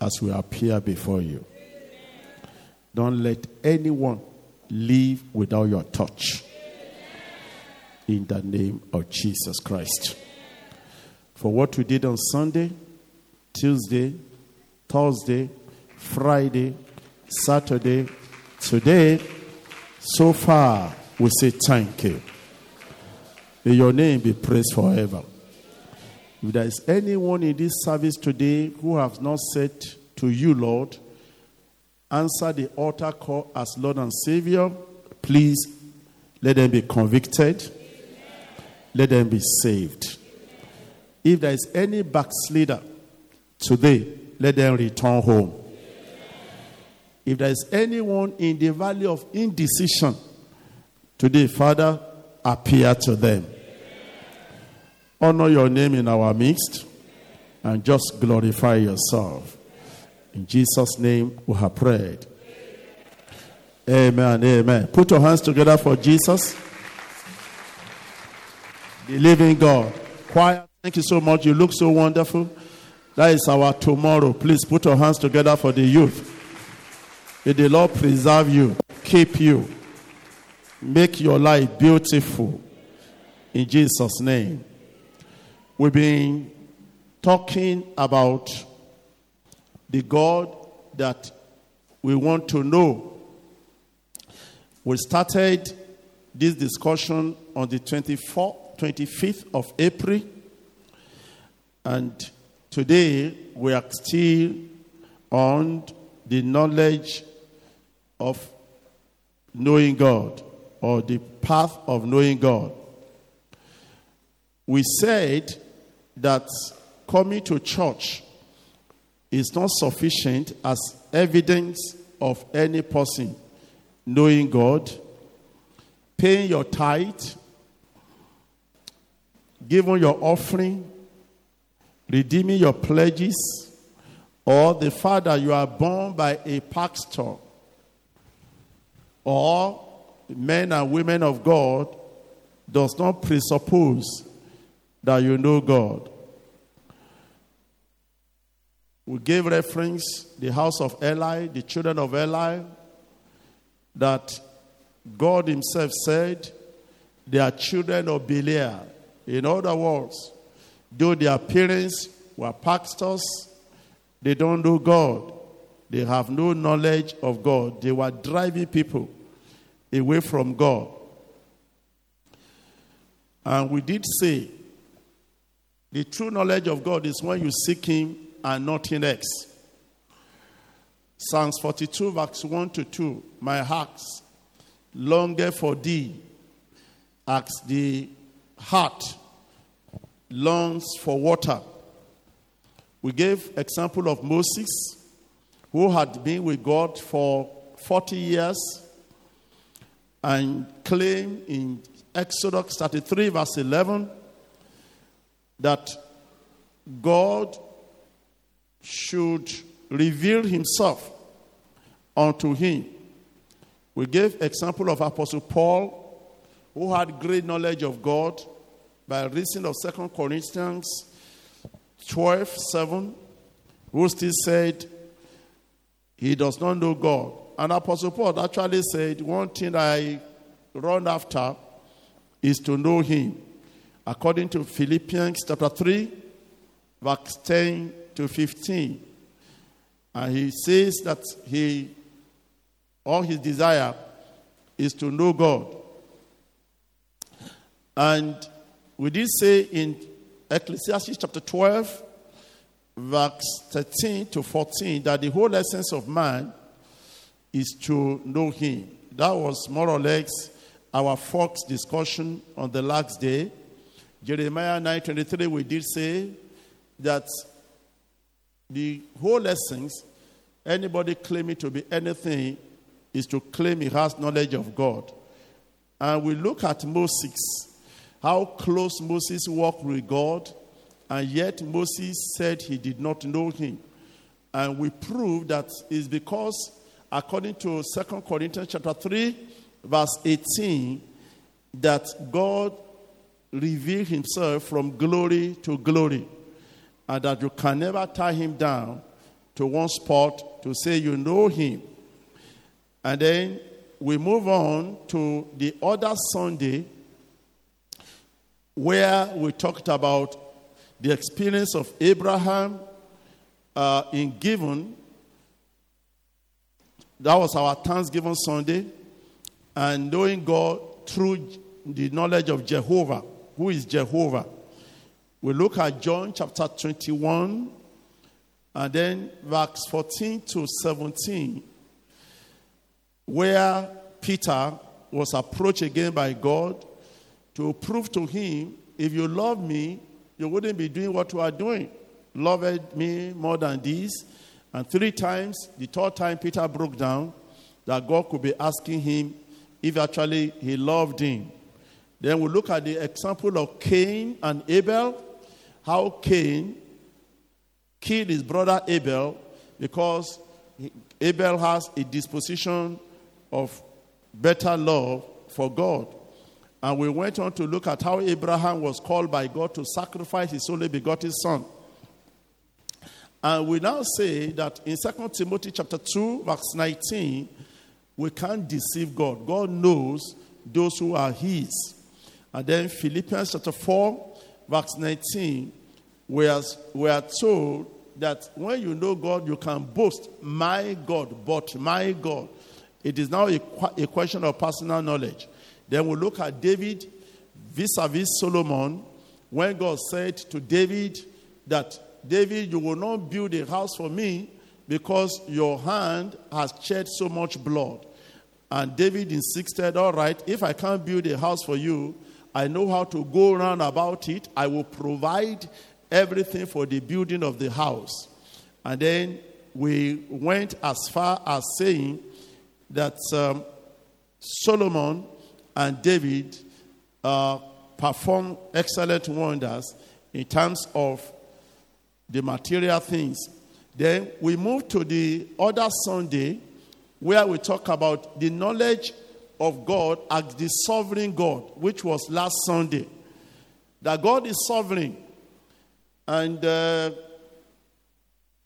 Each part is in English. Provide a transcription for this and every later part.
as we appear before you. Don't let anyone leave without your touch. In the name of Jesus Christ. For what we did on Sunday, Tuesday, Thursday, Friday, Saturday, today, so far, we say thank you. May your name be praised forever. If there is anyone in this service today who has not said to you, Lord, answer the altar call as Lord and Savior, please let them be convicted, let them be saved. If there is any backslider today, let them return home. If there is anyone in the valley of indecision today, Father, appear to them. Honor your name in our midst and just glorify yourself. In Jesus' name we have prayed. Amen. Amen. Put your hands together for Jesus. The living God. Choir, thank you so much. You look so wonderful. That is our tomorrow. Please put your hands together for the youth. May the Lord preserve you, keep you, make your life beautiful. In Jesus' name. We've been talking about the God that we want to know. We started this discussion on the 24th, 25th of April, and today we are still on the knowledge of knowing God or the path of knowing God. We said that coming to church is not sufficient as evidence of any person knowing God, paying your tithe, giving your offering, redeeming your pledges, or the fact that you are born by a pastor, or men and women of God does not presuppose that you know God. We gave reference the house of Eli, the children of Eli, that God Himself said they are children of Belial. In other words, though their parents were pastors, they don't know God. They have no knowledge of God. They were driving people away from God. And we did say the true knowledge of God is when you seek Him and nothing else. Psalms 42, verse 1 to 2. My heart longer for thee, as the hart longs for water. We gave example of Moses, who had been with God for 40 years and claimed in Exodus 33, verse 11, that God should reveal himself unto him. We gave example of Apostle Paul, who had great knowledge of God by reason of 2 Corinthians 12, 7, who still said he does not know God. And Apostle Paul actually said, one thing I run after is to know him according to Philippians chapter 3, verse 10 to 15. And he says that he, all his desire is to know God. And we did say in Ecclesiastes chapter 12, verse 13 to 14, that the whole essence of man is to know him. That was more or less our fourth discussion on the last day. Jeremiah 9:23, we did say that the whole essence, anybody claiming to be anything, is to claim he has knowledge of God. And we look at Moses, how close Moses walked with God, and yet Moses said he did not know him. And we prove that is because, according to 2 Corinthians chapter 3, verse 18, that God revealed himself from glory to glory, and that you can never tie him down to one spot to say you know him. And then we move on to the other Sunday where we talked about the experience of Abraham uh, in Gibeon. That was our Thanksgiving Sunday. And knowing God through the knowledge of Jehovah. Who is Jehovah? We look at John chapter 21 and then verse 14 to 17, where Peter was approached again by God to prove to him if you love me, you wouldn't be doing what you are doing. Loved me more than this. And three times, the third time, Peter broke down that God could be asking him if actually he loved him. Then we look at the example of Cain and Abel, how Cain killed his brother Abel because Abel has a disposition of better love for God. And we went on to look at how Abraham was called by God to sacrifice his only begotten son. And we now say that in 2 Timothy chapter 2, verse 19, we can't deceive God. God knows those who are his. And then Philippians chapter 4, verse 19, we are, we are told that when you know God, you can boast, my God, but my God. It is now a, a question of personal knowledge. Then we look at David vis a vis Solomon, when God said to David that, David, you will not build a house for me because your hand has shed so much blood. And David insisted, All right, if I can't build a house for you, I know how to go around about it. I will provide everything for the building of the house. And then we went as far as saying that um, Solomon and David uh, performed excellent wonders in terms of the material things. Then we move to the other Sunday where we talk about the knowledge of God as the sovereign God, which was last Sunday. That God is sovereign and uh,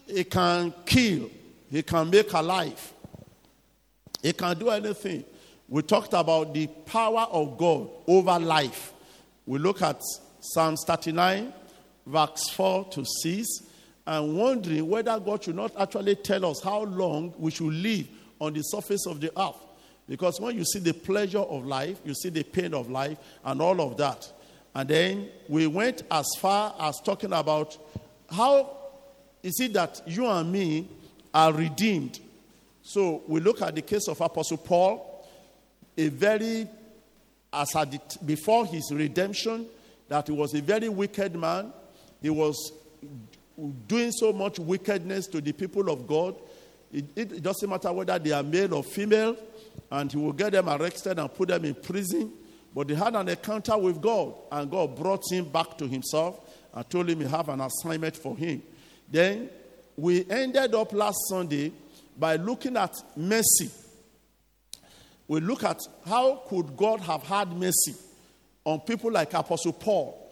He can kill, He can make alive, He can do anything. We talked about the power of God over life. We look at Psalm 39, verse 4 to 6, and wondering whether God should not actually tell us how long we should live on the surface of the earth. Because when you see the pleasure of life, you see the pain of life, and all of that. And then we went as far as talking about how is it that you and me are redeemed. So we look at the case of Apostle Paul a very, as at before his redemption, that he was a very wicked man. He was doing so much wickedness to the people of God. It, it, doesn't matter whether they are male or female, and he will get them arrested and put them in prison. But he had an encounter with God, and God brought him back to himself and told him he have an assignment for him. Then we ended up last Sunday by looking at mercy we look at how could God have had mercy on people like Apostle Paul?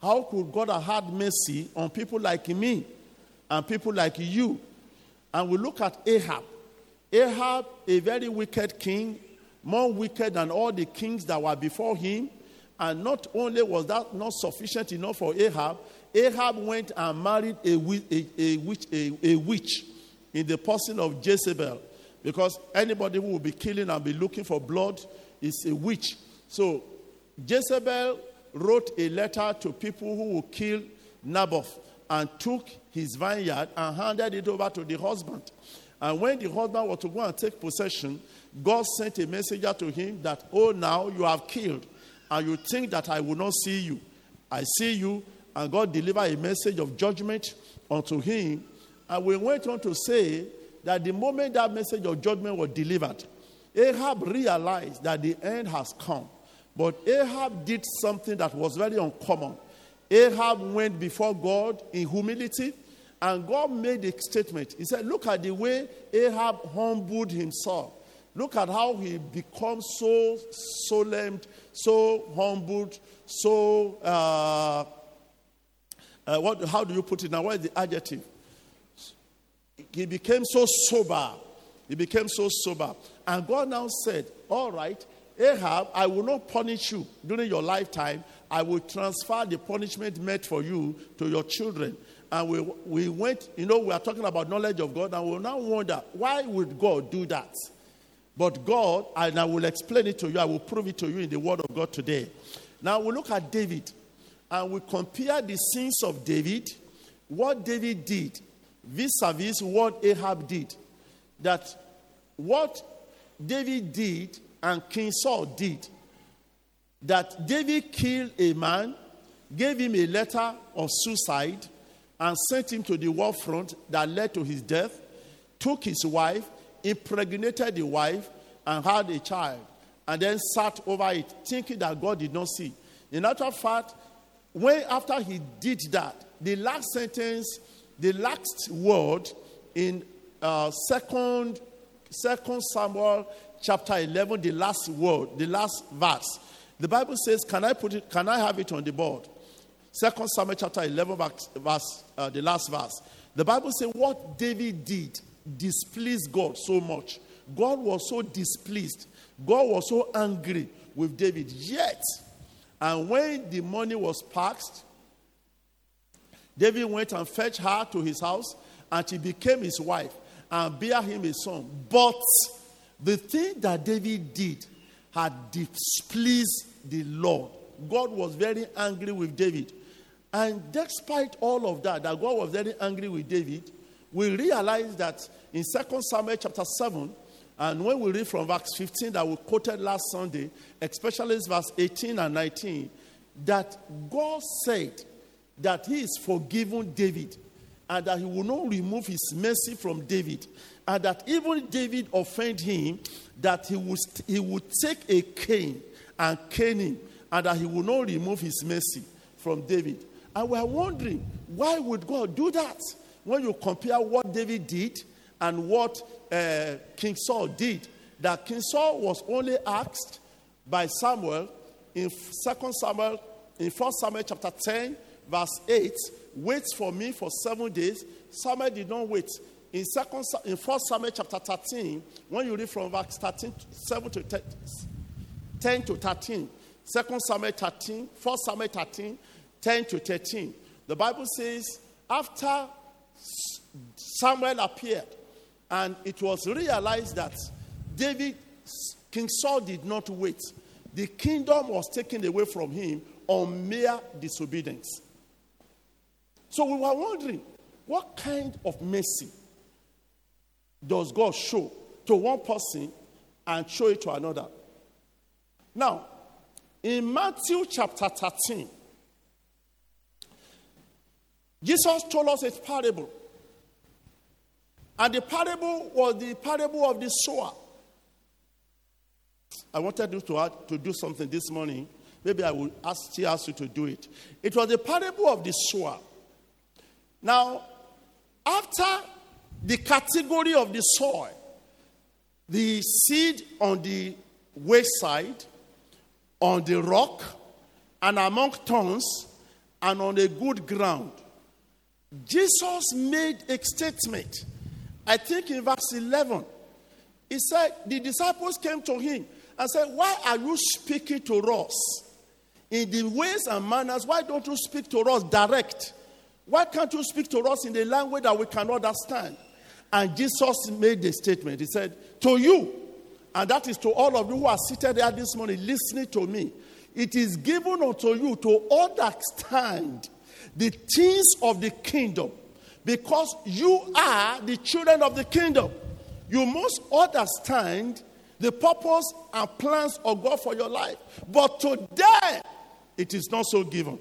How could God have had mercy on people like me and people like you? And we look at Ahab. Ahab, a very wicked king, more wicked than all the kings that were before him. And not only was that not sufficient enough for Ahab, Ahab went and married a, a, a, witch, a, a witch in the person of Jezebel. Because anybody who will be killing and be looking for blood is a witch. So Jezebel wrote a letter to people who will kill Naboth and took his vineyard and handed it over to the husband. And when the husband was to go and take possession, God sent a messenger to him that, Oh, now you have killed, and you think that I will not see you. I see you, and God delivered a message of judgment unto him. And we went on to say that the moment that message of judgment was delivered, Ahab realized that the end has come. But Ahab did something that was very uncommon. Ahab went before God in humility, and God made a statement. He said, Look at the way Ahab humbled himself. Look at how he becomes so solemn, so humbled, so. Uh, uh, what, how do you put it now? What is the adjective? he became so sober. He became so sober. And God now said, All right, Ahab, I will not punish you during your lifetime. I will transfer the punishment meant for you to your children. And we, we went, you know, we are talking about knowledge of God, and we now wonder, why would God do that? But God, and I will explain it to you, I will prove it to you in the Word of God today. Now we look at David, and we compare the sins of David, what David did, vis a vis what Ahab did. That what David did and King Saul did, that David killed a man, gave him a letter of suicide, and sent him to the war front that led to his death, took his wife, impregnated the wife, and had a child, and then sat over it, thinking that God did not see. In actual fact, when after he did that, the last sentence, the last word in uh, second, second Samuel chapter 11, the last word, the last verse, the Bible says, can I put it, can I have it on the board? Second Samuel chapter 11, verse, uh, the last verse. The Bible says what David did displeased God so much. God was so displeased. God was so angry with David. Yet, and when the money was packed, David went and fetched her to his house, and she became his wife and bear him a son. But the thing that David did had displeased the Lord. God was very angry with David. And despite all of that, that God was very angry with David, we realize that in 2 Samuel chapter 7, and when we read from verse 15 that we quoted last Sunday, especially verse 18 and 19, that God said that He is forgiven David and that He will not remove His mercy from David, and that even David offend Him, that He would, he will take a cane and cane him, and that He would not remove His mercy from David. And we're wondering, why would God do that? When you compare what David did and what uh, King Saul did, that King Saul was only asked by Samuel in 2 Samuel, in 1 Samuel chapter 10, verse 8, wait for me for seven days. Samuel did not wait. In, second, in 1 Samuel chapter 13, when you read from verse 13, 7 to 10, 10 to 13, 2 Samuel 13, 1 Samuel 13, 10 to 13. The Bible says, after Samuel appeared, and it was realized that David, King Saul did not wait. The kingdom was taken away from him on mere disobedience. So we were wondering, what kind of mercy does God show to one person and show it to another? Now, in Matthew chapter 13, Jesus told us a parable. And the parable was the parable of the sower. I wanted you to, add, to do something this morning. Maybe I will ask, still ask you to do it. It was the parable of the sower. Now, after the category of the soil, the seed on the wayside, on the rock, and among thorns, and on a good ground. Jesus made a statement. I think in verse 11, he said, The disciples came to him and said, Why are you speaking to us in the ways and manners? Why don't you speak to us direct? Why can't you speak to us in the language that we can understand? And Jesus made a statement. He said, To you, and that is to all of you who are seated there this morning listening to me, it is given unto you to understand the things of the kingdom because you are the children of the kingdom. You must understand the purpose and plans of God for your life. But to them, it is not so given.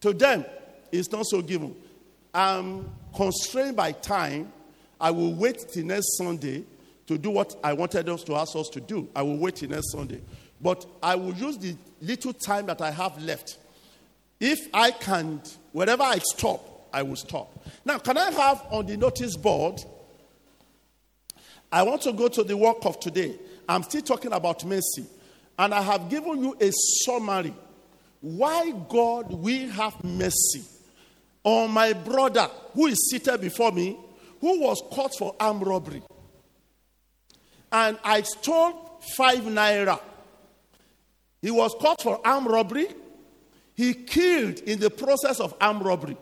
To them, it's not so given. I'm constrained by time. I will wait till next Sunday to do what I wanted us to ask us to do. I will wait till next Sunday. But I will use the little time that I have left if I can't, wherever I stop, I will stop. Now, can I have on the notice board? I want to go to the work of today. I'm still talking about mercy. And I have given you a summary why God will have mercy on my brother who is seated before me, who was caught for armed robbery. And I stole five naira. He was caught for armed robbery. He killed in the process of armed robbery.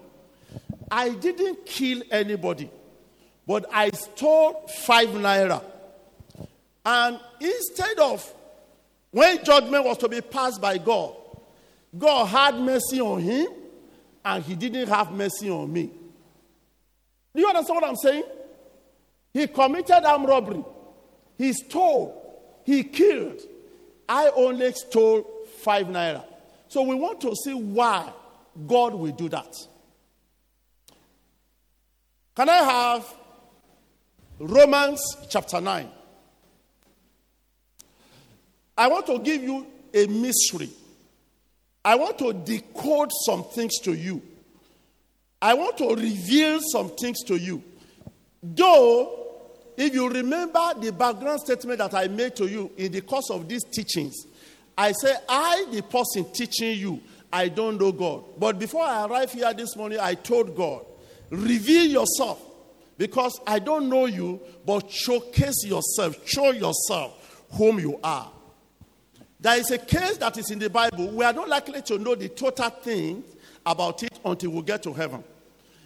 I didn't kill anybody, but I stole five naira. And instead of when judgment was to be passed by God, God had mercy on him and he didn't have mercy on me. Do you understand what I'm saying? He committed armed robbery. He stole. He killed. I only stole five naira. So we want to see why God will do that. Can I have Romans chapter 9? I want to give you a mystery. I want to decode some things to you. I want to reveal some things to you. Though, if you remember the background statement that I made to you in the course of these teachings, I say, I, the person teaching you, I don't know God. But before I arrived here this morning, I told God, reveal yourself because I don't know you, but showcase yourself, show yourself whom you are. There is a case that is in the Bible. We are not likely to know the total thing about it until we get to heaven.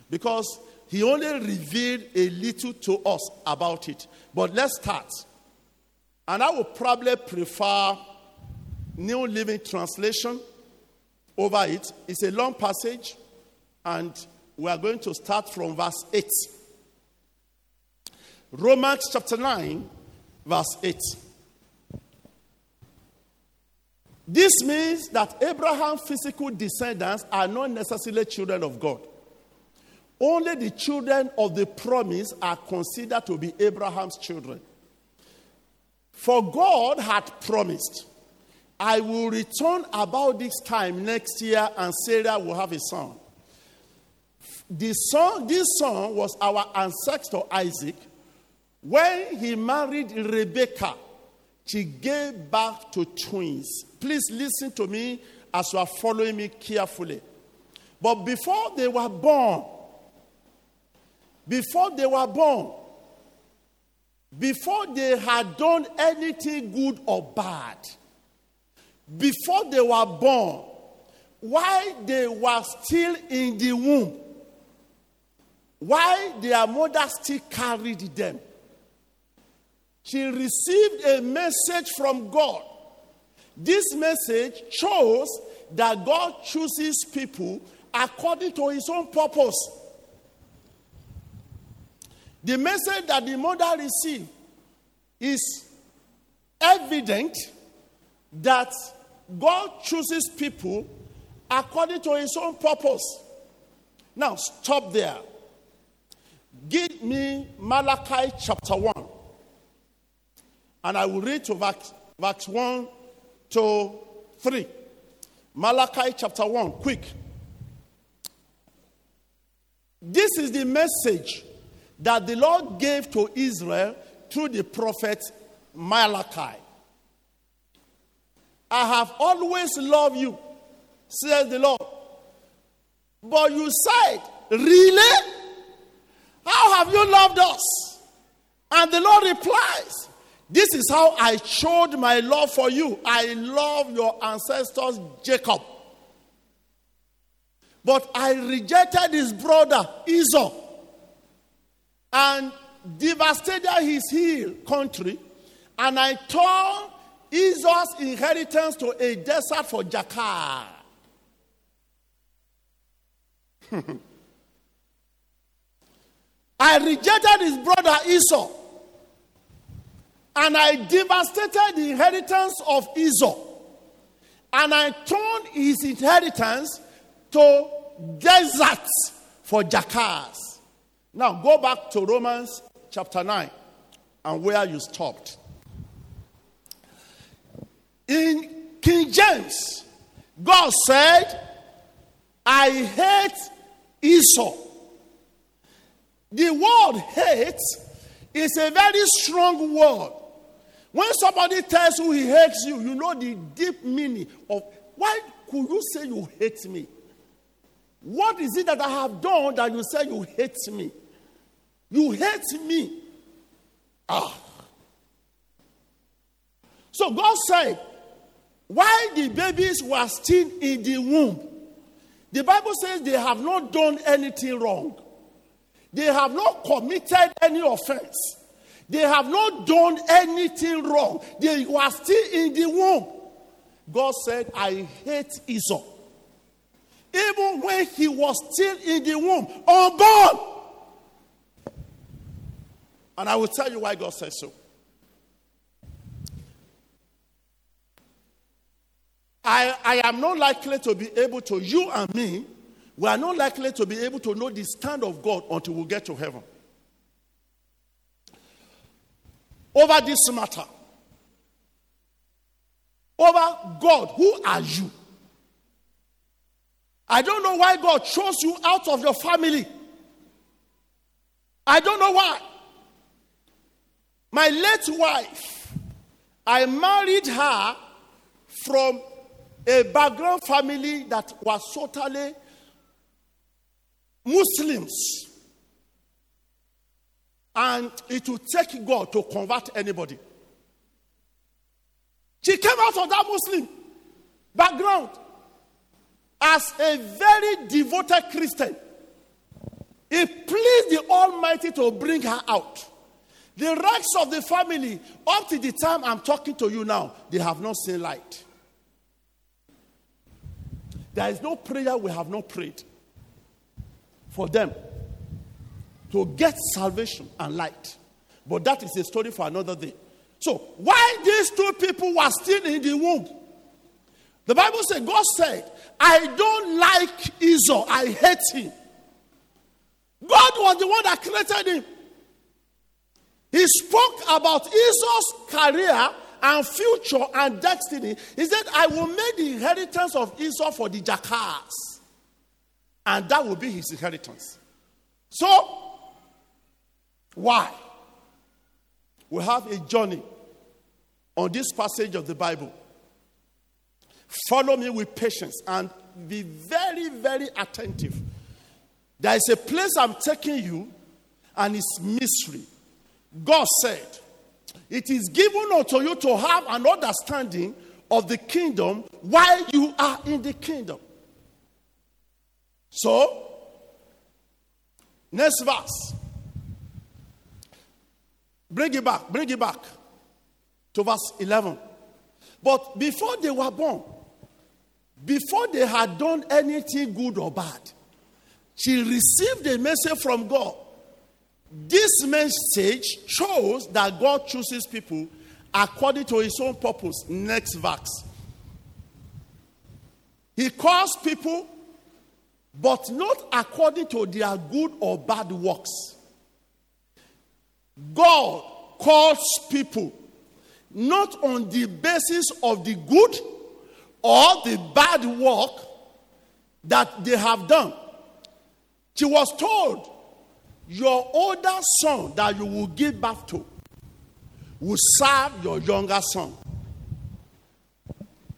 Because he only revealed a little to us about it. But let's start. And I would probably prefer New Living Translation over it. It's a long passage, and we are going to start from verse 8. Romans chapter 9, verse 8. This means that Abraham's physical descendants are not necessarily children of God. Only the children of the promise are considered to be Abraham's children. For God had promised, I will return about this time next year and Sarah will have a son. Son this son was our ancestor Isaac. When he married Rebekah, she gave birth to twins. Please listen to me as you are following me carefully. But before they were born, before they were born, before they had done anything good or bad, before they were born, while they were still in the womb, while their mother still carried them, she received a message from God. This message shows that God chooses people according to his own purpose. The message that the mother received is evident that God chooses people according to his own purpose. Now, stop there. Give me Malachi chapter 1. And I will read to verse, verse 1 to 3. Malachi chapter 1, quick. This is the message that the Lord gave to Israel through the prophet Malachi. I have always loved you, says the Lord. But you said, Really? How have you loved us? And the Lord replies, This is how I showed my love for you. I love your ancestors, Jacob. But I rejected his brother, Esau, and devastated his hill country, and I turned Esau's inheritance to a desert for Jacar. I rejected his brother Esau, and I devastated the inheritance of Esau, and I turned his inheritance to deserts for jackals. Now go back to Romans chapter 9 and where you stopped. In King James, God said, I hate Esau. The word hate is a very strong word. When somebody tells you he hates you, you know the deep meaning of why could you say you hate me? What is it that I have done that you say you hate me? You hate me. Ah. So God said, while the babies were still in the womb, the Bible says they have not done anything wrong. They have not committed any offense. They have not done anything wrong. They were still in the womb. God said, I hate Esau. Even when he was still in the womb, unborn. And I will tell you why God says so. I, I am not likely to be able to, you and me, we are not likely to be able to know the stand of God until we get to heaven. Over this matter, over God, who are you? I don't know why God chose you out of your family. I don't know why. My late wife, I married her from a background family that was totally Muslims. And it will take God to convert anybody. She came out of that Muslim background as a very devoted Christian. It pleased the Almighty to bring her out. The rest of the family, up to the time I'm talking to you now, they have not seen light. There is no prayer we have not prayed for them to get salvation and light. But that is a story for another day. So, why these two people were still in the womb? The Bible said, God said, I don't like Esau, I hate him. God was the one that created him. He spoke about Esau's career and future and destiny. He said, I will make the inheritance of Esau for the jackals. And that will be his inheritance. So, why? We have a journey on this passage of the Bible. Follow me with patience and be very, very attentive. There is a place I'm taking you, and it's mystery. God said, It is given unto you to have an understanding of the kingdom while you are in the kingdom. So, next verse. Bring it back, bring it back to verse 11. But before they were born, before they had done anything good or bad, she received a message from God. This message shows that God chooses people according to his own purpose. Next verse. He calls people, but not according to their good or bad works. God calls people not on the basis of the good or the bad work that they have done. She was told, Your older son that you will give birth to will serve your younger son.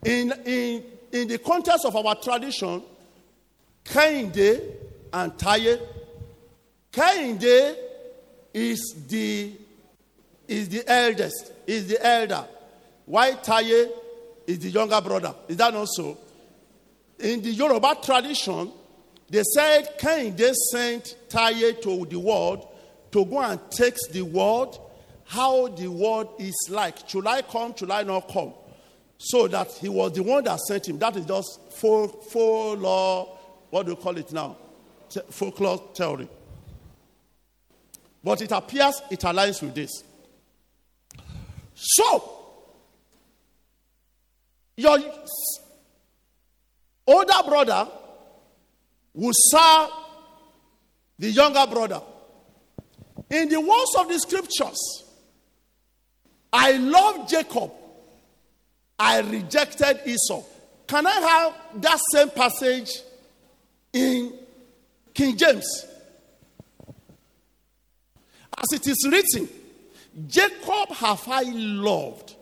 In, in, in the context of our tradition, Kehinde and Taye, Kehinde is the, is the eldest, is the elder. While Taye is the younger brother. Is that not so? In the Yoruba tradition, they said Kehinde sent Taye to the world to go and take the world, how the world is like. Should I come? Should I not come? So that he was the one that sent him. That is just law. What do you call it now? Folklore theory. But it appears it aligns with this. So, your older brother will serve the younger brother. In the words of the scriptures, I love Jacob, I rejected Esau. Can I have that same passage in King James? As it is written, Jacob have I loved,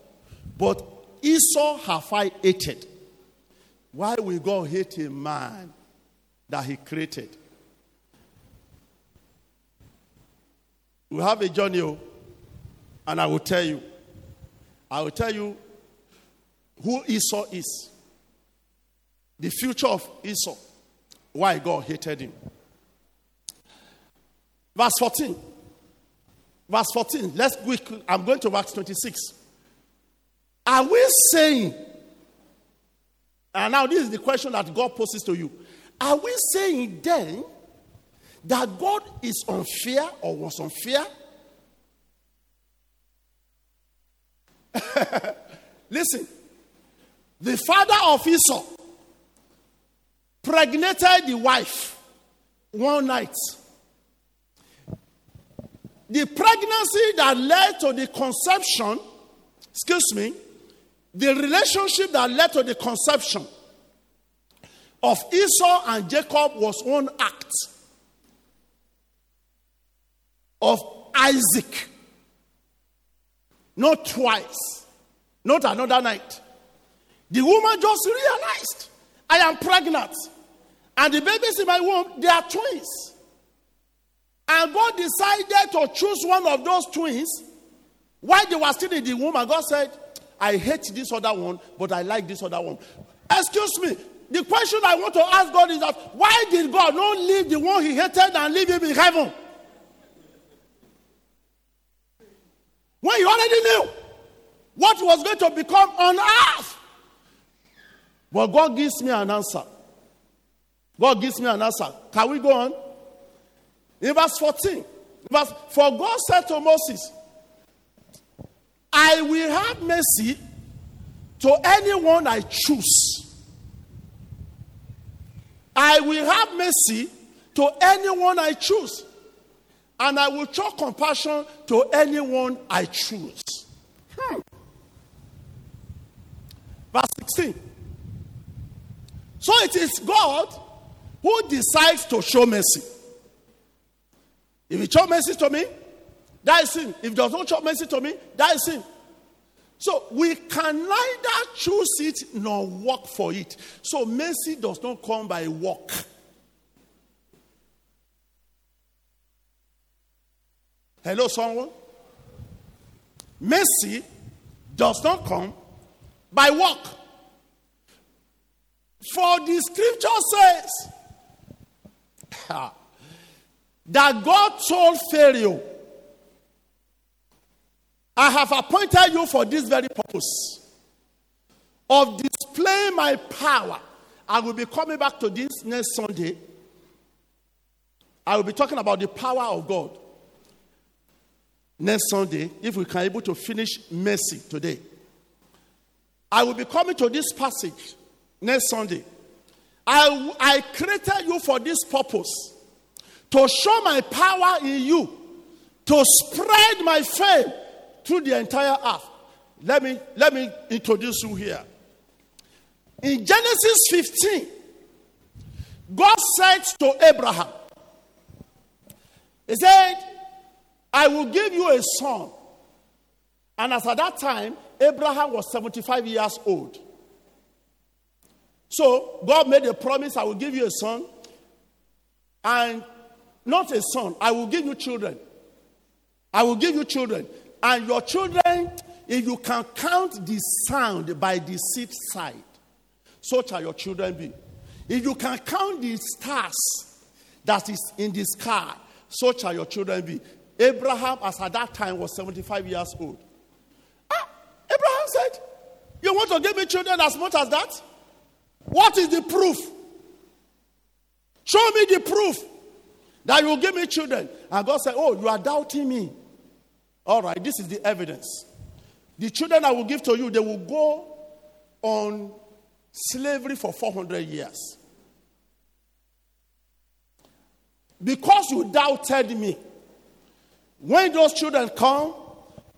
but Esau have I hated. Why will God hate a man that he created. We have a journey, oh, and I will tell you. I will tell you who Esau is, the future of Esau, why God hated him. Verse 14. Verse 14. Let's quick. I'm going to verse 26. Are we saying, and now this is the question that God poses to you. Are we saying then that God is unfair or was unfair? Listen, the father of Esau pregnated the wife one night. The pregnancy that led to the conception, excuse me, the relationship that led to the conception of Esau and Jacob was one act of Isaac. Not twice, not another night. The woman just realized, I am pregnant. And the babies in my womb, they are twins. And God decided to choose one of those twins while they were still in the womb. And God said, I hate this other one, but I like this other one. Excuse me. The question I want to ask God is that why did God not leave the one he hated and leave him in heaven? When he already knew what was going to become on earth. But God gives me an answer. God gives me an answer. Can we go on? In verse 14, verse, for God said to Moses, I will have mercy to anyone I choose. I will have mercy to anyone I choose. And I will show compassion to anyone I choose. Hmm. Verse 16. So it is God who decides to show mercy. If he show mercy to me, that is sin. If does not show mercy to me, that is sin. So we can neither choose it nor work for it. So mercy does not come by work. Hello, someone? Mercy does not come by work. For the scripture says that God told Pharaoh, I have appointed you for this very purpose of displaying my power. I will be coming back to this next Sunday. I will be talking about the power of God next Sunday if we can able to finish mercy today. I will be coming to this passage next Sunday. I, I created you for this purpose to show my power in you, to spread my fame through the entire earth. Let me, let me introduce you here. In Genesis 15, God said to Abraham, He said, I will give you a son. And as at that time, Abraham was 75 years old. So God made a promise I will give you a son. And not a son, I will give you children. I will give you children. And your children, if you can count the sound by the seed side, so shall your children be. If you can count the stars that is in the sky, so shall your children be. Abraham, as at that time, was 75 years old. Ah, Abraham said, You want to give me children as much as that? What is the proof? Show me the proof that you will give me children. And God said, Oh, you are doubting me. All right, this is the evidence. The children I will give to you, they will go on slavery for 400 years. Because you doubted me, when those children come,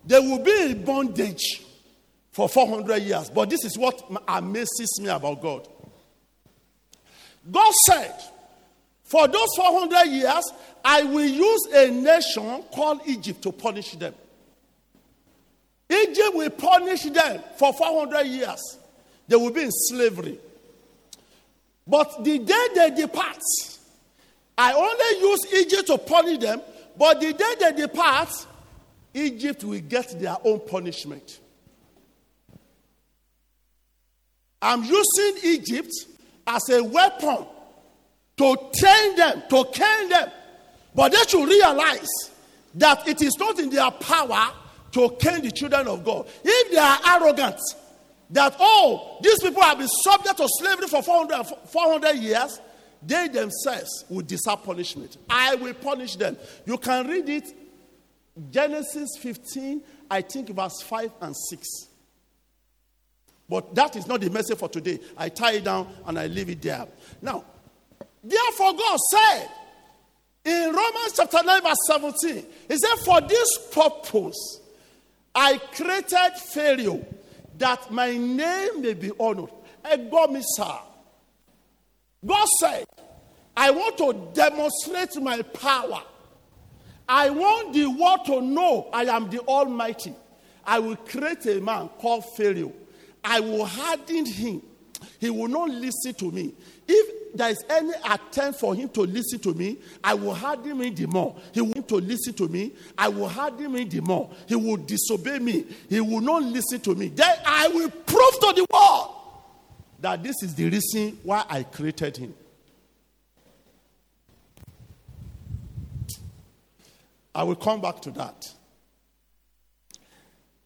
they will be in bondage for 400 years. But this is what amazes me about God. God said, For those 400 years, I will use a nation called Egypt to punish them. Egypt will punish them for 400 years. They will be in slavery. But the day they depart, I only use Egypt to punish them, but the day they depart, Egypt will get their own punishment. I'm using Egypt as a weapon to train them, to kill them. But they should realize that it is not in their power to kill the children of God. If they are arrogant, that, oh, these people have been subject to slavery for 400, 400 years, they themselves will deserve punishment. I will punish them. You can read it, Genesis 15, I think verse 5 and 6. But that is not the message for today. I tie it down and I leave it there. Now, therefore, God said in Romans chapter 9, verse 17, He said, For this purpose I created Pharaoh that my name may be honored. Egomisa. God said, I want to demonstrate my power. I want the world to know I am the Almighty. I will create a man called Pharaoh. I will harden him. He will not listen to me. If there is any attempt for him to listen to me, I will harden him the more. He will to listen to me. I will harden him the more. He will disobey me. He will not listen to me. Then I will prove to the world that this is the reason why I created him. I will come back to that.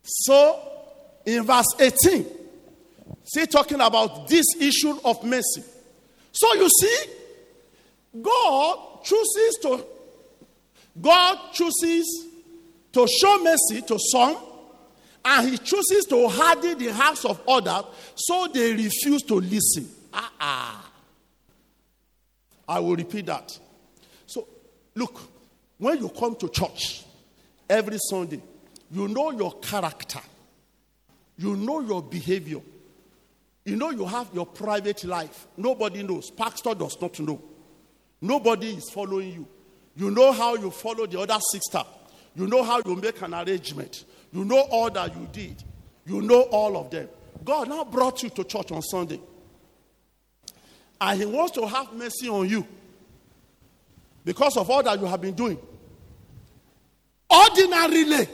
So, in verse 18, see, talking about this issue of mercy. So, you see, God chooses to, God chooses to show mercy to some, and He chooses to harden the hearts of others so they refuse to listen. Ah, ah. I will repeat that. So, look, when you come to church every Sunday, you know your character, you know your behavior, you know you have your private life. Nobody knows. Pastor does not know. Nobody is following you. You know how you follow the other sister. You know how you make an arrangement. You know all that you did. You know all of them. God now brought you to church on Sunday. And He wants to have mercy on you because of all that you have been doing. Ordinarily,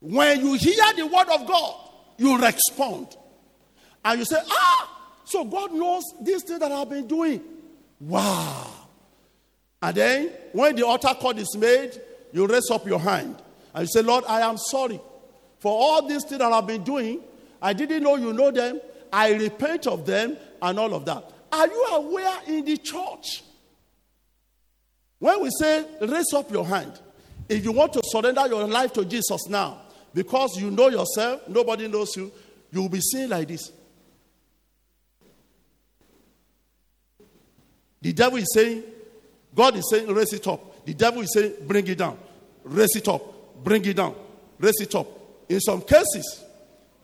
when you hear the word of God, you respond. And you say, Ah, so God knows this thing that I've been doing. Wow. And then, when the altar call is made, you raise up your hand and you say, Lord, I am sorry for all these things that I've been doing. I didn't know you know them. I repent of them and all of that. Are you aware in the church when we say raise up your hand, if you want to surrender your life to Jesus now, because you know yourself, nobody knows you, you will be saying like this. The devil is saying, God is saying, raise it up. The devil is saying, bring it down. Raise it up. Bring it down. Raise it up. In some cases,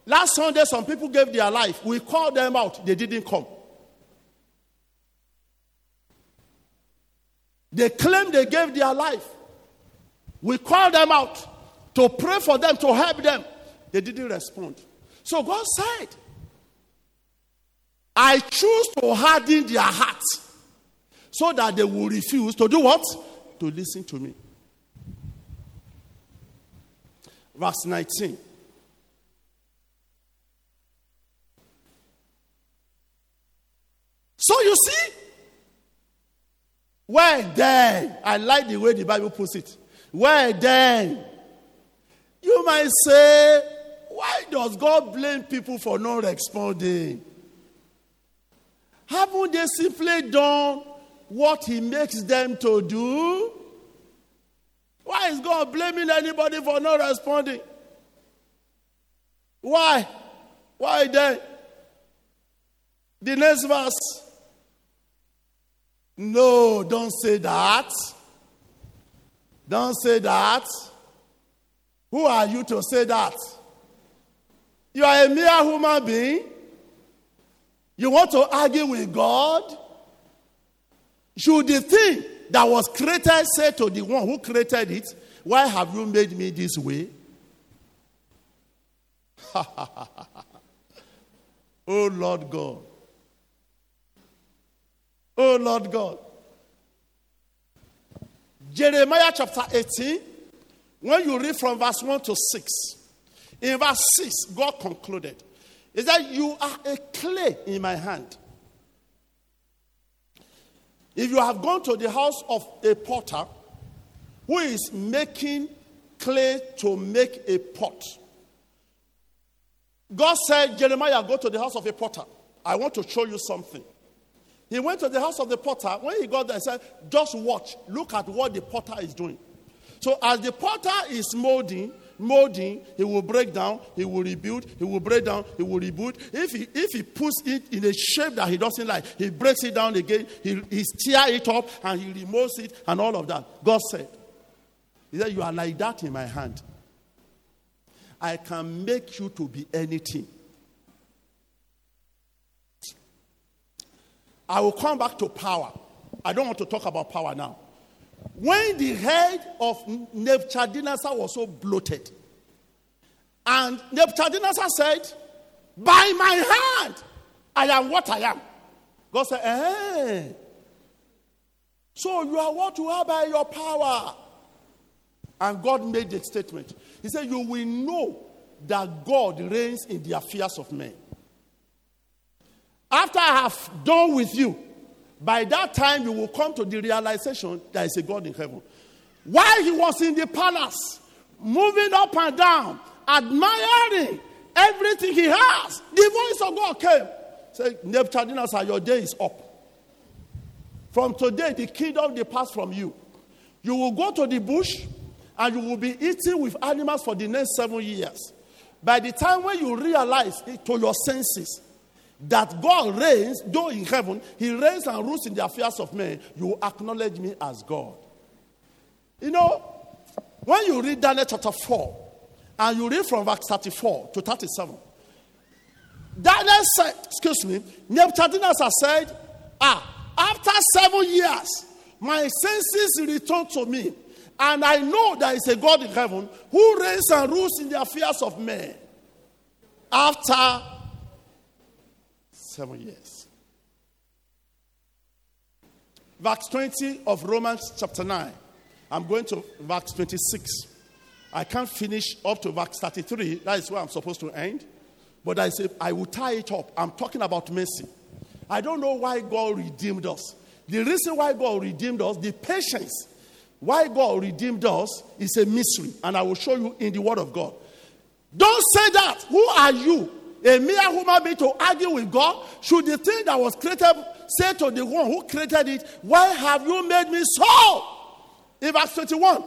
last Sunday, some people gave their life. We called them out. They didn't come. They claim they gave their life. We called them out to pray for them, to help them. They didn't respond. So God said, I choose to harden their hearts so that they will refuse to do what? To listen to me. Verse 19. So you see, where then? I like the way the Bible puts it. Where then? You might say, why does God blame people for not responding? Haven't they simply done what He makes them to do? Why is God blaming anybody for not responding? Why? Why then? The next verse. No, don't say that. Don't say that. Who are you to say that? You are a mere human being. You want to argue with God? Should the thing that was created say to the one who created it, Why have you made me this way? oh Lord God. Oh Lord God. Jeremiah chapter 18, when you read from verse 1 to 6, in verse 6, God concluded, is that you are a clay in my hand. If you have gone to the house of a potter who is making clay to make a pot, God said, Jeremiah, go to the house of a potter. I want to show you something. He went to the house of the potter. When he got there, he said, Just watch. Look at what the potter is doing. So, as the potter is molding, molding, he will break down, he will rebuild, he will break down, he will rebuild. If he, if he puts it in a shape that he doesn't like, he breaks it down again, he, he tear it up, and he removes it, and all of that. God said, He said, You are like that in my hand. I can make you to be anything. I will come back to power. I don't want to talk about power now. When the head of Nebuchadnezzar was so bloated, and Nebuchadnezzar said, By my hand, I am what I am. God said, Eh. So you are what you are by your power. And God made the statement. He said, You will know that God reigns in the affairs of men. After I have done with you, by that time you will come to the realization there is a God in heaven. While he was in the palace, moving up and down, admiring everything he has, the voice of God came. Say, Nebuchadnezzar, your day is up. From today, the kingdom departs from you. You will go to the bush and you will be eating with animals for the next seven years. By the time when you realize it to your senses that God reigns, though in heaven, He reigns and rules in the affairs of men, you acknowledge me as God. You know, when you read Daniel chapter 4, and you read from verse 34 to 37, Daniel said, excuse me, Nebuchadnezzar said, Ah, after seven years, my senses return to me, and I know there is a God in heaven who reigns and rules in the affairs of men. After seven years. Verse 20 of Romans chapter 9. I'm going to verse 26. I can't finish up to verse 33. That is where I'm supposed to end. But I say, I will tie it up. I'm talking about mercy. I don't know why God redeemed us. The reason why God redeemed us, the patience why God redeemed us, is a mystery. And I will show you in the Word of God. Don't say that. Who are you? A mere human being to argue with God? Should the thing that was created say to the one who created it, Why have you made me so? In verse 21.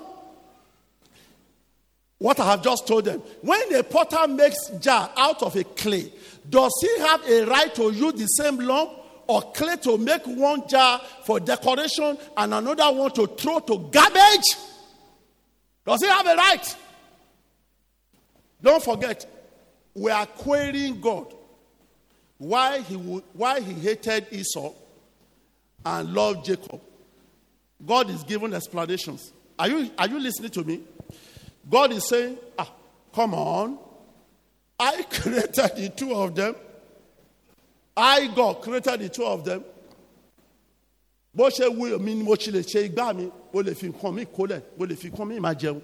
What I have just told them. When a potter makes jar out of a clay, does he have a right to use the same lump or clay to make one jar for decoration and another one to throw to garbage? Does he have a right? Don't forget, we are querying God why he, would, why he hated Esau and loved Jacob. God is giving explanations. Are you, are you listening to me? God is saying, ah, come on. I created the two of them. I, God, created the two of them. bó ṣe wí mi ni mo ṣe lè ṣe igbá mi mo lè fi nǹkan mi kólẹ̀ mo lè fi nǹkan mi máa jẹun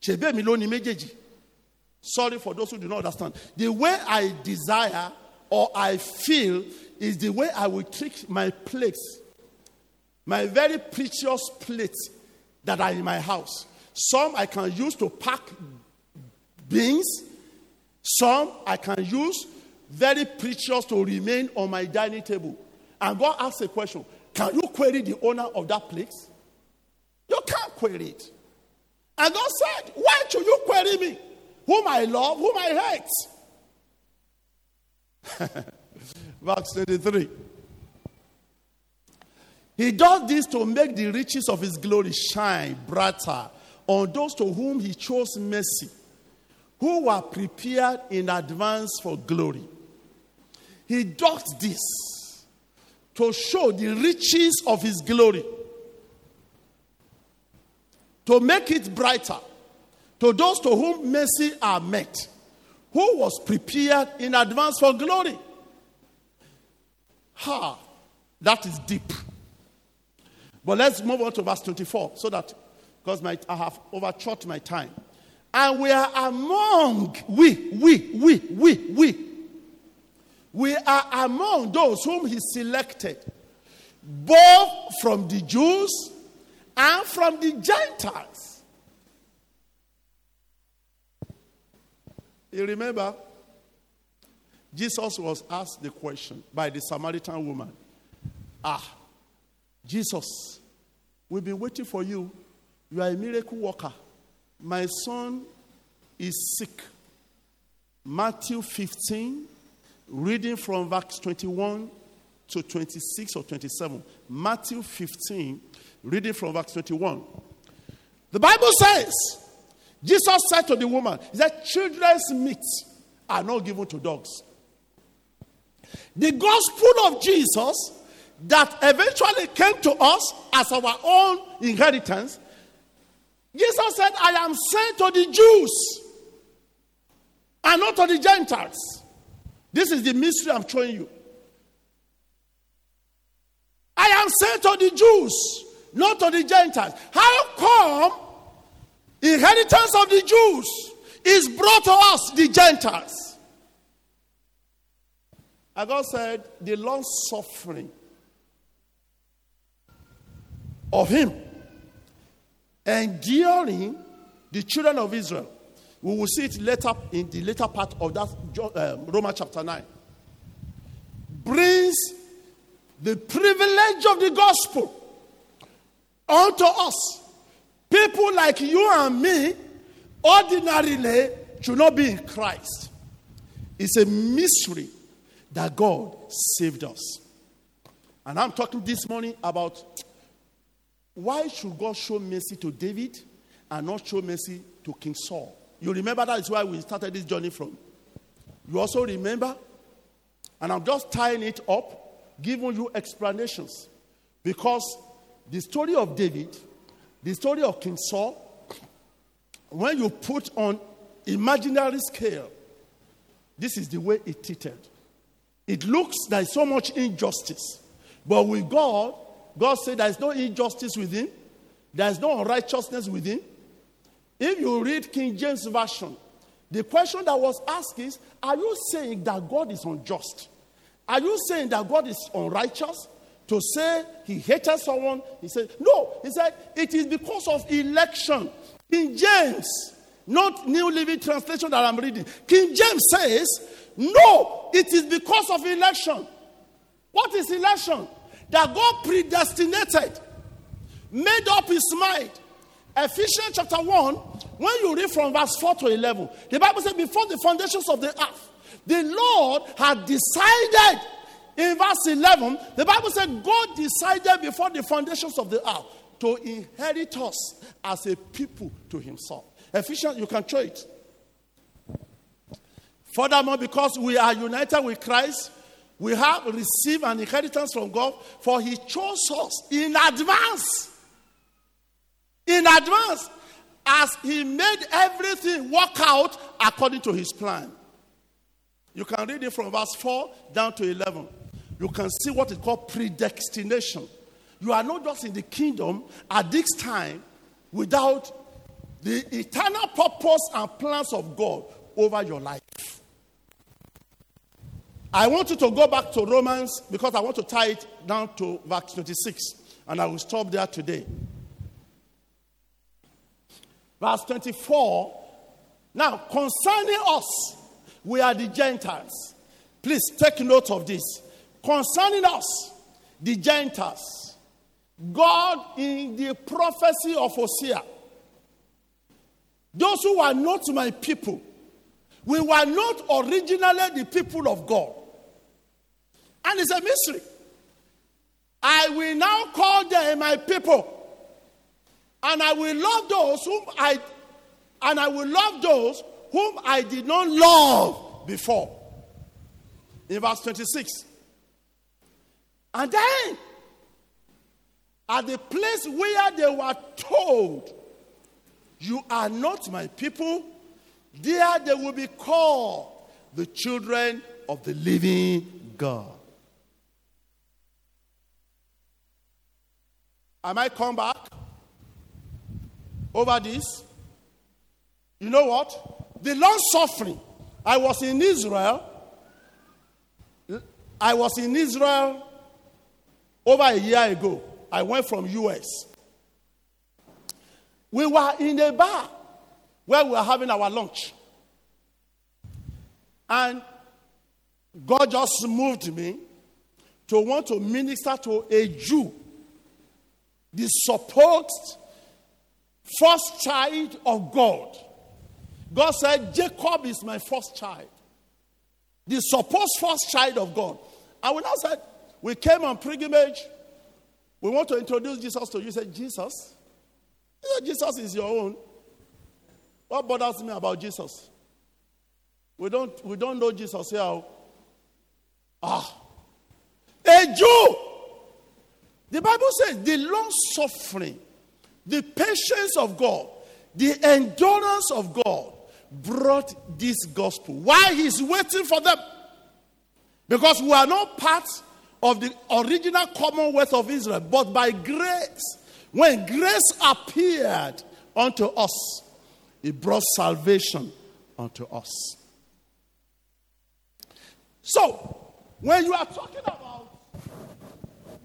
ṣèbí mi ló méjèèjì sorry for those who do not understand the way I desire or I feel is the way I will treat my plates my very precious plates that are in my house some I can use to pack beans some I can use very precious to remain on my dining table. And God asks a question Can you query the owner of that place? You can't query it. And God said, Why should you query me? Whom I love, whom I hate. Verse 23. He does this to make the riches of his glory shine brighter on those to whom he chose mercy, who were prepared in advance for glory. He does this to show the riches of his glory, to make it brighter to those to whom mercy are met, who was prepared in advance for glory. Ha! That is deep. But let's move on to verse 24 so that, because my, I have overshot my time. And we are among, we, we, we, we, we. We are among those whom he selected, both from the Jews and from the Gentiles. You remember, Jesus was asked the question by the Samaritan woman Ah, Jesus, we've been waiting for you. You are a miracle worker. My son is sick. Matthew 15, reading from verse 21 to 26 or 27. Matthew 15, reading from verse 21. The Bible says, Jesus said to the woman, He said, Children's meat are not given to dogs. The gospel of Jesus that eventually came to us as our own inheritance, Jesus said, I am sent to the Jews and not to the Gentiles. This is the mystery I'm showing you. I am sent to the Jews, not to the Gentiles. How come inheritance of the Jews is brought to us, the Gentiles? And God said, the long suffering of him enduring the children of Israel. We will see it later in the later part of that um, Romans chapter 9. Brings the privilege of the gospel unto us. People like you and me ordinarily should not be in Christ. It's a mystery that God saved us. And I'm talking this morning about why should God show mercy to David and not show mercy to King Saul? You remember that is why we started this journey from. You also remember, and I'm just tying it up, giving you explanations. Because the story of David, the story of King Saul, when you put on imaginary scale, this is the way it treated. It looks like so much injustice. But with God, God said there is no injustice within, there is no unrighteousness within. If you read King James Version, the question that was asked is Are you saying that God is unjust? Are you saying that God is unrighteous? To say he hated someone, he said, No, he said, it is because of election. King James, not New Living Translation that I'm reading. King James says, No, it is because of election. What is election? that God predestinated, made up his mind. Ephesians chapter 1, when you read from verse 4 to 11, the Bible says, Before the foundations of the earth, the Lord had decided. In verse 11, the Bible said, God decided before the foundations of the earth to inherit us as a people to himself. Ephesians, you can show it. Furthermore, because we are united with Christ, we have received an inheritance from God, for He chose us in advance. In advance, as He made everything work out according to His plan. You can read it from verse 4 down to 11. You can see what is called predestination. You are not just in the kingdom at this time without the eternal purpose and plans of God over your life. I want you to go back to Romans because I want to tie it down to verse 26, and I will stop there today. Verse 24. Now, concerning us, we are the Gentiles. Please take note of this. Concerning us, the Gentiles, God in the prophecy of Hosea, those who were not my people, we were not originally the people of God. And it's a mystery. I will now call them my people. And I will love those whom I and I will love those whom I did not love before. In verse 26. And then at the place where they were told, You are not my people, there they will be called the children of the living God. I might come back over this. You know what? The long suffering. I was in Israel. I was in Israel over a year ago. I went from US. We were in a bar where we were having our lunch. And God just moved me to want to minister to a Jew, the supposed first child of God. God said, Jacob is my first child. The supposed first child of God. And we now said, we came on pilgrimage. We want to introduce Jesus to you. You said, Jesus? You said, Jesus is your own. What bothers me about Jesus? We don't, we don't know Jesus here. Ah. A Jew. The Bible says the long suffering, the patience of God, the endurance of God brought this gospel. Why he's waiting for them? Because we are not part of the original commonwealth of Israel, but by grace. When grace appeared unto us, it brought salvation unto us. So, when you are talking about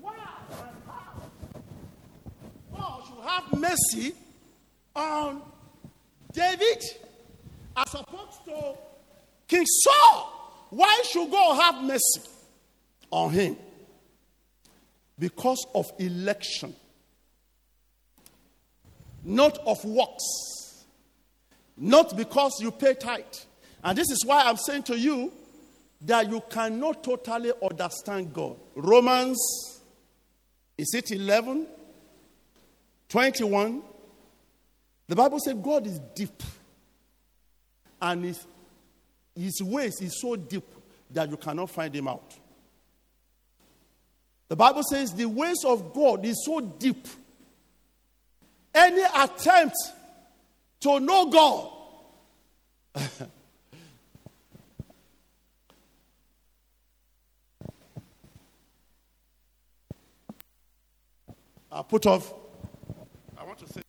why and how God should have mercy on David as opposed to King Saul, why should God have mercy on him? Because of election, not of works, not because you pay tithe. And this is why I'm saying to you that you cannot totally understand God. Romans, is it 11? 21. The Bible says God is deep. And his, his ways is so deep that you cannot find him out. The Bible says the ways of God is so deep. Any attempt to know God I put off. I want to say.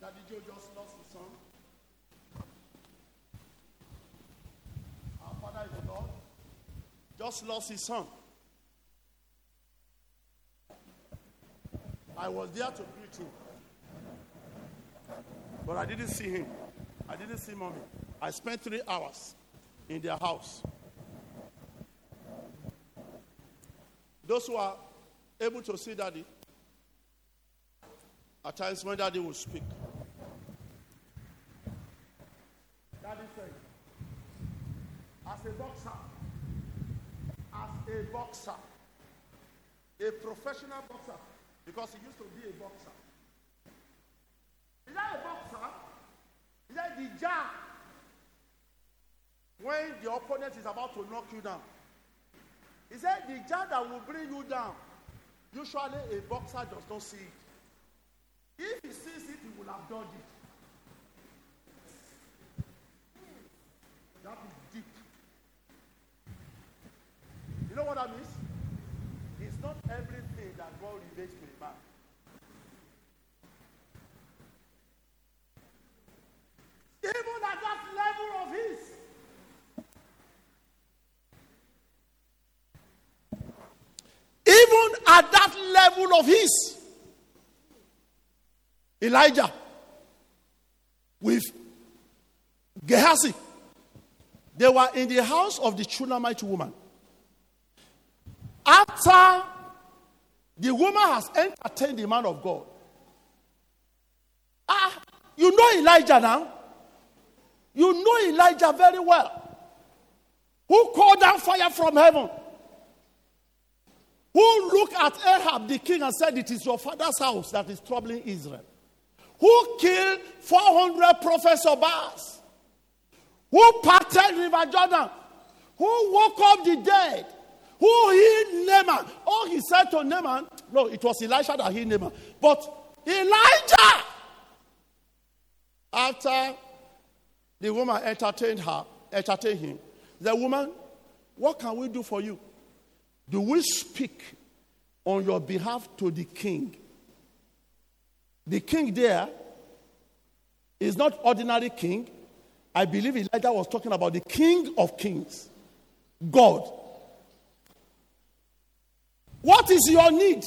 Daddy Joe just lost his son. Our father is the Lord. Just lost his son. I was there to greet him. But I didn't see him. I didn't see mommy. I spent three hours in their house. Those who are able to see daddy, at times when daddy will speak. Daddy said, as a boxer, a boxer, a professional boxer, because he used to be a boxer. Is that a boxer? Is that the jab? When the opponent is about to knock you down. He said the jab that will bring you down. Usually a boxer does not see it. If he sees it, he will have dodged it. That is deep. You know what that means? It's not everything that God relates to a man. Even at that level of his. Even at that level of his. Elijah with Gehazi. They were in the house of the Shunammite woman. After the woman has entertained the man of God. Ah, you know Elijah now? You know Elijah very well. Who called down fire from heaven? Who looked at Ahab the king and said, It is your father's house that is troubling Israel? Who killed 400 prophets of Baals? Who parted River Jordan? Who woke up the dead? Who healed Naaman? Oh, he said to Naaman, no, it was Elisha that healed Naaman. But Elijah, after The woman entertained her, entertained him. The woman, what can we do for you? Do we speak on your behalf to the king? The king there is not ordinary king. I believe Elijah was talking about the king of kings, God. What is your need?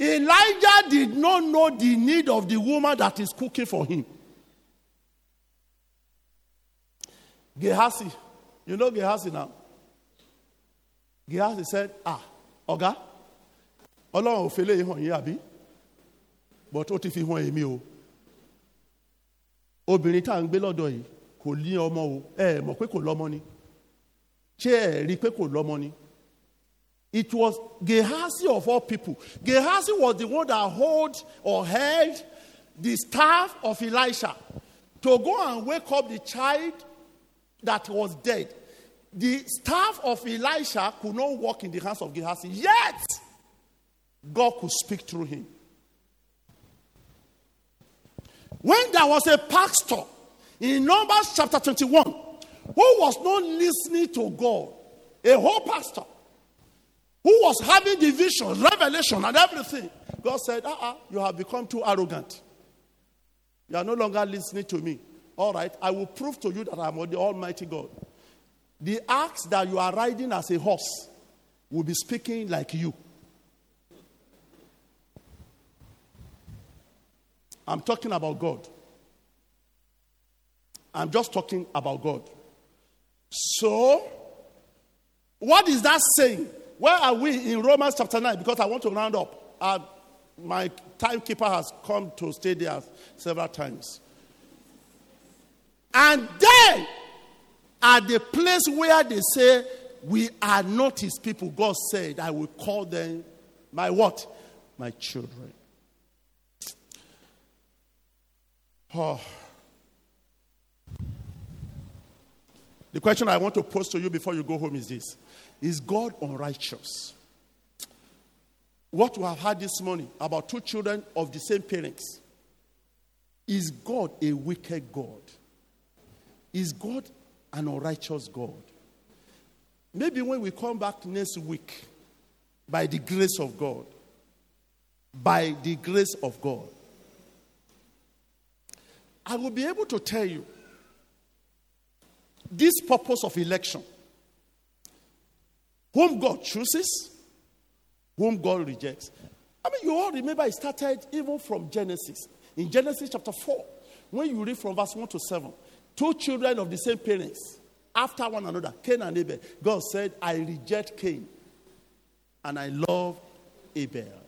Elijah did not know the need of the woman that is cooking for him. Gehazi, you know Gehazi now? Gehazi said, Ah, Oga, Ọlọ́run ò fele yìí hàn yín? But ó ti fi hàn èmi o. Obìnrin tá gbé lọ́dọ̀ yìí kò ní ọmọ o. Ẹ mọ̀ pé kò lọ́mọ ni. Ṣé ẹ rí i pé kò lọ́mọ ni? It was Gehazi of all people. Gehazi was the one that held or held the staff of Elisha to go and wake up the child that was dead. The staff of Elisha could not walk in the hands of Gehazi, yet God could speak through him. When there was a pastor in Numbers chapter 21 who was not listening to God, a whole pastor who was having the vision, revelation, and everything, God said, uh uh you have become too arrogant. You are no longer listening to me. All right, I will prove to you that I am the Almighty God. The axe that you are riding as a horse will be speaking like you. I'm talking about God. I'm just talking about God. So, what is that saying? Where are we in Romans chapter 9? Because I want to round up. Uh, my timekeeper has come to stay there several times. And then, at the place where they say, We are not his people, God said, I will call them my what? My children. Oh. The question I want to pose to you before you go home is this Is God unrighteous? What we have had this morning about two children of the same parents. Is God a wicked God? Is God an unrighteous God? Maybe when we come back next week, by the grace of God, by the grace of God, I will be able to tell you this purpose of election whom God chooses, whom God rejects. I mean, you all remember it started even from Genesis. In Genesis chapter 4, when you read from verse 1 to 7, two children of the same parents, after one another, Cain and Abel, God said, I reject Cain and I love Abel.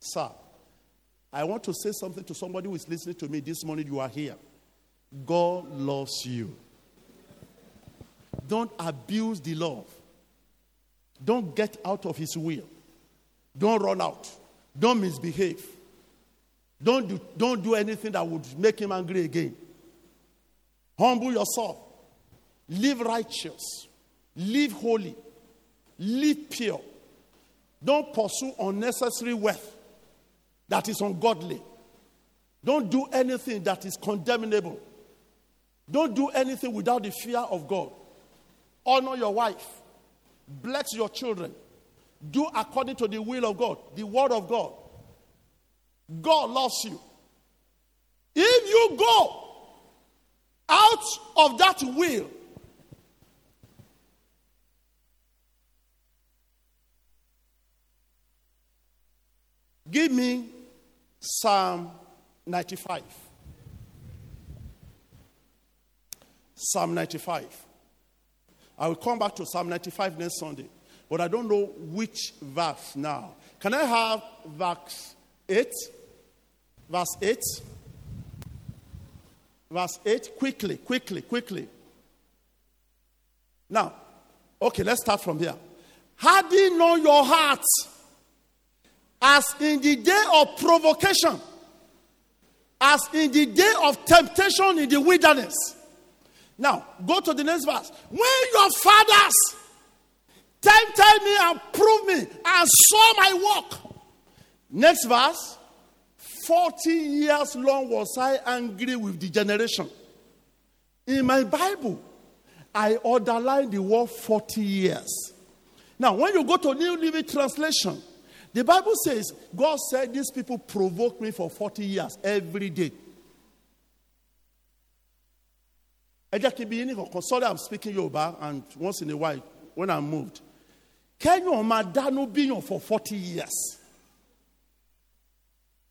Sir, I want to say something to somebody who is listening to me this morning. You are here. God loves you. Don't abuse the love. Don't get out of His will. Don't run out. Don't misbehave. Don't do, don't do anything that would make Him angry again. Humble yourself. Live righteous. Live holy. Live pure. Don't pursue unnecessary wealth that is ungodly. Don't do anything that is condemnable. Don't do anything without the fear of God. Honor your wife. Bless your children. Do according to the will of God, the word of God. God loves you. If you go out of that will, give me Psalm 95. Psalm 95. I will come back to Psalm 95 next Sunday, but I don't know which verse now. Can I have verse 8? Verse 8? Verse 8? Quickly, quickly, quickly. Now, okay, let's start from here. Harden not your heart as in the day of provocation, as in the day of temptation in the wilderness. Now, go to the next verse. When your fathers tempted me and proved me and saw my work. Next verse. 40 years long was I angry with the generation. In my Bible, I underline the word 40 years. Now, when you go to New Living Translation, the Bible says, God said, These people provoked me for 40 years every day. Sorry, I'm speaking Yoruba, and once in a while, when I'm moved. Can you imagine being for 40 years?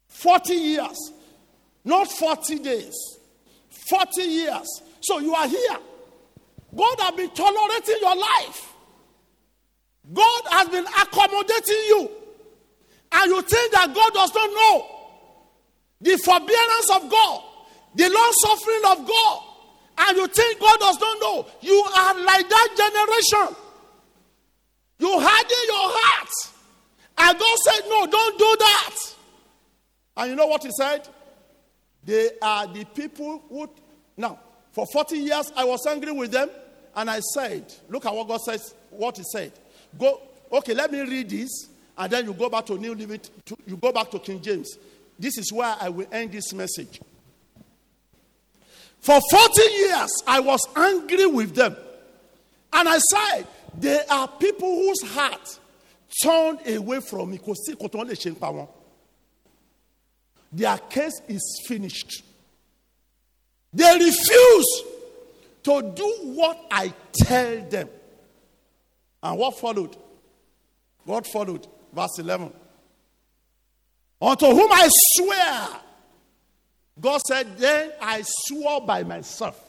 40 years, not 40 days. 40 years. So you are here. God has been tolerating your life. God has been accommodating you. And you think that God does not know the forbearance of God, the long suffering of God. And you think God does not know. You are like that generation. You had in your heart. And God said, No, don't do that. And you know what He said? They are the people who. Now, for 40 years, I was angry with them. And I said, Look at what God says, what He said. Go, okay, let me read this, and then you go back to New Living, you go back to King James. This is where I will end this message. For 40 years, I was angry with them. And I said, There are people whose heart turned away from me. Their case is finished. They refuse to do what I tell them. And what followed? What followed? Verse 11. Unto whom I swear, God said, Then I swore by myself.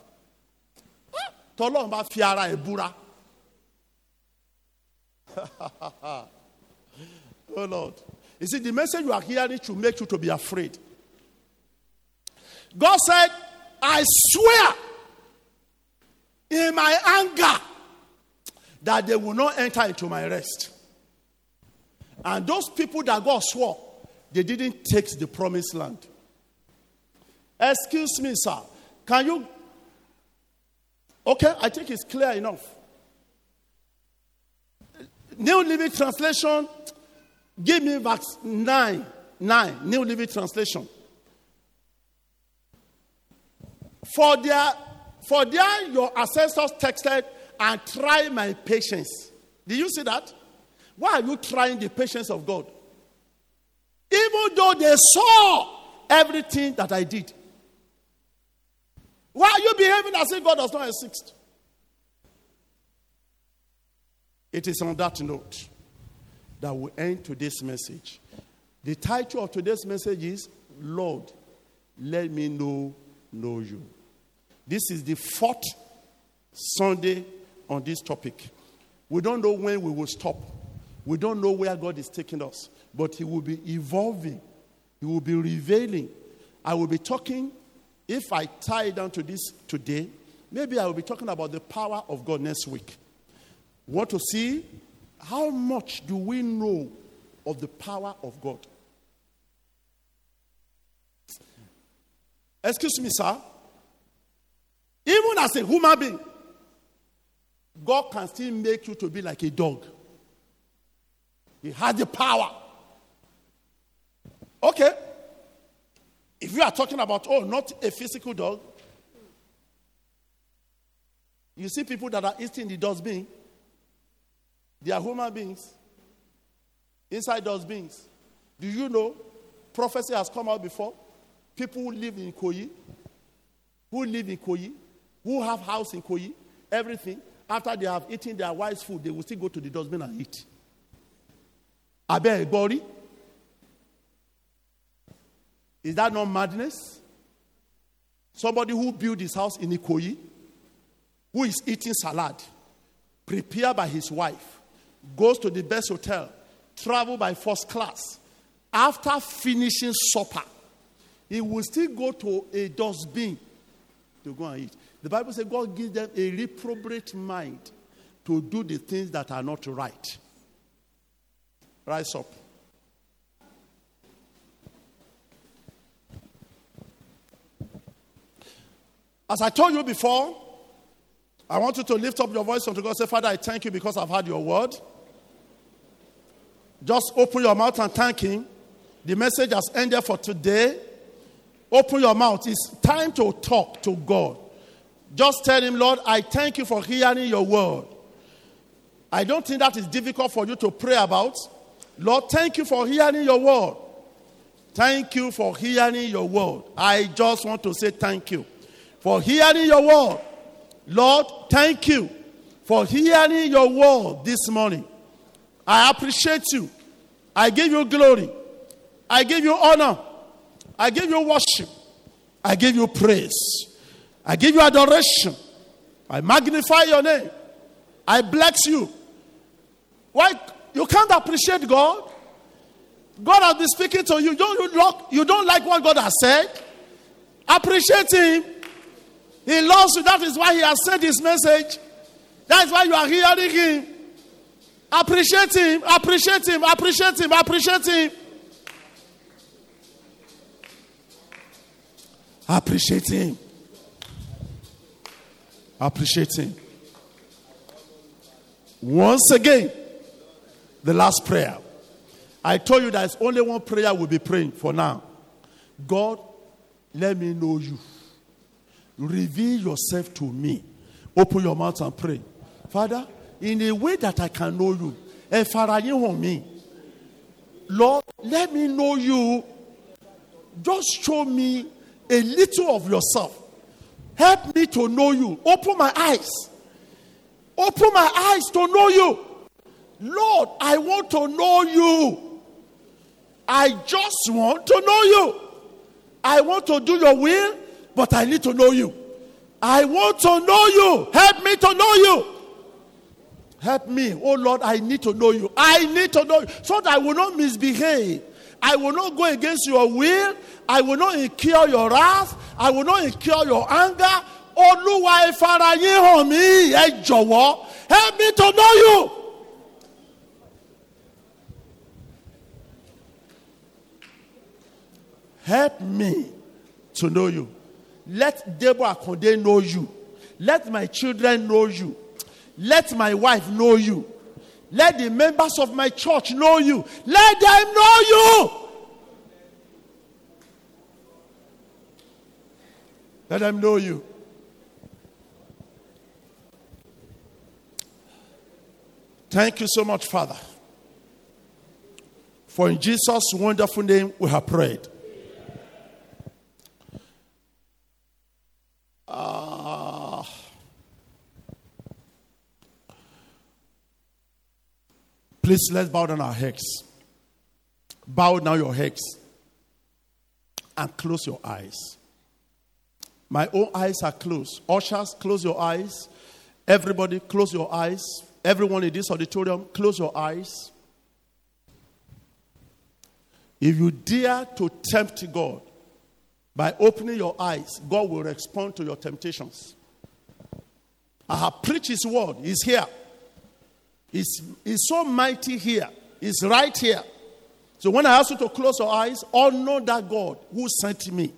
Oh Lord. You see, the message you are hearing should make you to be afraid. God said, I swear in my anger that they will not enter into my rest. And those people that God swore, they didn't take the promised land. Excuse me, sir. Can you? Okay, I think it's clear enough. New Living Translation, give me verse 9. 9. New Living Translation. For their for their your ancestors texted and try my patience. Did you see that? Why are you trying the patience of God? Even though they saw everything that I did. Why are you behaving as if God does not exist? It is on that note that we end today's message. The title of today's message is Lord, let me know, know you. This is the fourth Sunday on this topic. We don't know when we will stop. We don't know where God is taking us, but He will be evolving, He will be revealing. I will be talking, if I tie down to this today, maybe I will be talking about the power of God next week. Want to see how much do we know of the power of God? Excuse me, sir. Even as a human being, God can still make you to be like a dog. He has the power. Okay. If you are talking about, oh, not a physical dog, you see people that are eating the dustbin, they are human beings inside dustbins. Do you know prophecy has come out before? People who live in Koyi, who live in Koyi, who have house in Koyi, everything, after they have eaten their wife's food, they will still go to the dustbin and eat. Abe Bori? Is that not madness? Somebody who built his house in Ikoyi, who is eating salad, prepared by his wife, goes to the best hotel, travel by first class. After finishing supper, he will still go to a dustbin to go and eat. The Bible says God gives them a reprobate mind to do the things that are not right. Rise up. As I told you before, I want you to lift up your voice unto God. Say, Father, I thank you because I've heard your word. Just open your mouth and thank Him. The message has ended for today. Open your mouth. It's time to talk to God. Just tell Him, Lord, I thank you for hearing your word. I don't think that is difficult for you to pray about. Lord, thank you for hearing your word. Thank you for hearing your word. I just want to say thank you for hearing your word. Lord, thank you for hearing your word this morning. I appreciate you. I give you glory. I give you honor. I give you worship. I give you praise. I give you adoration. I magnify your name. I bless you. Why you can't appreciate God? God has been speaking to you. Don't you, look, you don't like what God has said? Appreciate Him. He loves you. That is why He has sent His message. That is why you are hearing Him. Appreciate Him. Appreciate Him. Appreciate Him. Appreciate Him. Appreciate Him. Appreciate Him. Once again, the last prayer. I told you there's only one prayer we'll be praying for now. God, let me know you. Reveal yourself to me. Open your mouth and pray. Father, in a way that I can know you, on me, Lord, let me know you. Just show me a little of yourself. Help me to know you. Open my eyes. Open my eyes to know you. Lord, I want to know you. I just want to know you. I want to do your will, but I need to know you. I want to know you. Help me to know you. Help me. Oh Lord, I need to know you. I need to know you so that I will not misbehave. I will not go against your will. I will not incur your wrath. I will not incur your anger. Olúwa ìfarayín hàn mí. Help me to know you. Help me to know you. Let Deborah Akonde know you. Let my children know you. Let my wife know you. Let the members of my church know you. Let them know you. Let them know you. Thank you so much, Father. For in Jesus' wonderful name we have prayed. Uh, please let's bow down our heads. Bow down your heads and close your eyes. My own eyes are closed. Ushers, close your eyes. Everybody, close your eyes. Everyone in this auditorium, close your eyes. If you dare to tempt God by opening your eyes, God will respond to your temptations. I have preached His word, He's here. He's, he's so mighty here, He's right here. So when I ask you to close your eyes, honor that God who sent me.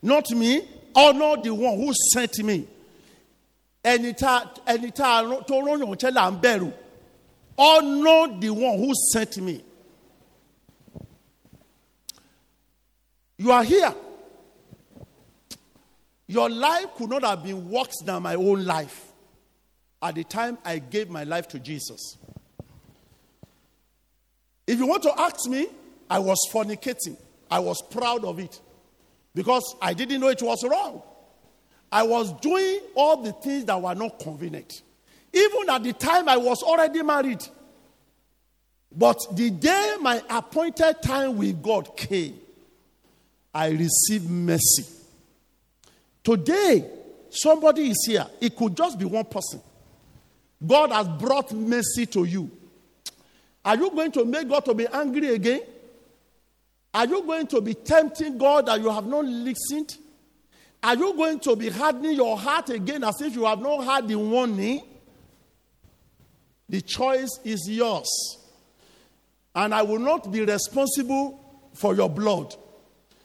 Not me, honor the one who sent me ẹni tá honour the one who sent me. You are here. Your life could not have been worse than my own life at the time I gave my life to Jesus. If you want to ask me, I was fornicating. I was proud of it because I didn't know it was wrong. I was doing all the things that were not convenient. Even at the time I was already married. But the day my appointed time with God came, I received mercy. Today, somebody is here. It could just be one person. God has brought mercy to you. Are you going to make God to be angry again? Are you going to be tempting God that you have not listened? Are you going to be hardening your heart again as if you have not had the warning? The choice is yours. And I will not be responsible for your blood.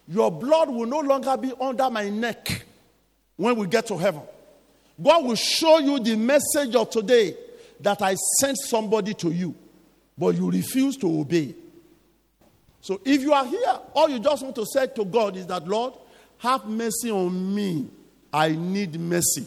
Your blood will no longer be under my neck when we get to heaven. God will show you the message of today that I sent somebody to you, but you refuse to obey. So if you are here, all you just want to say to God is that, Lord, have mercy on me. I need mercy.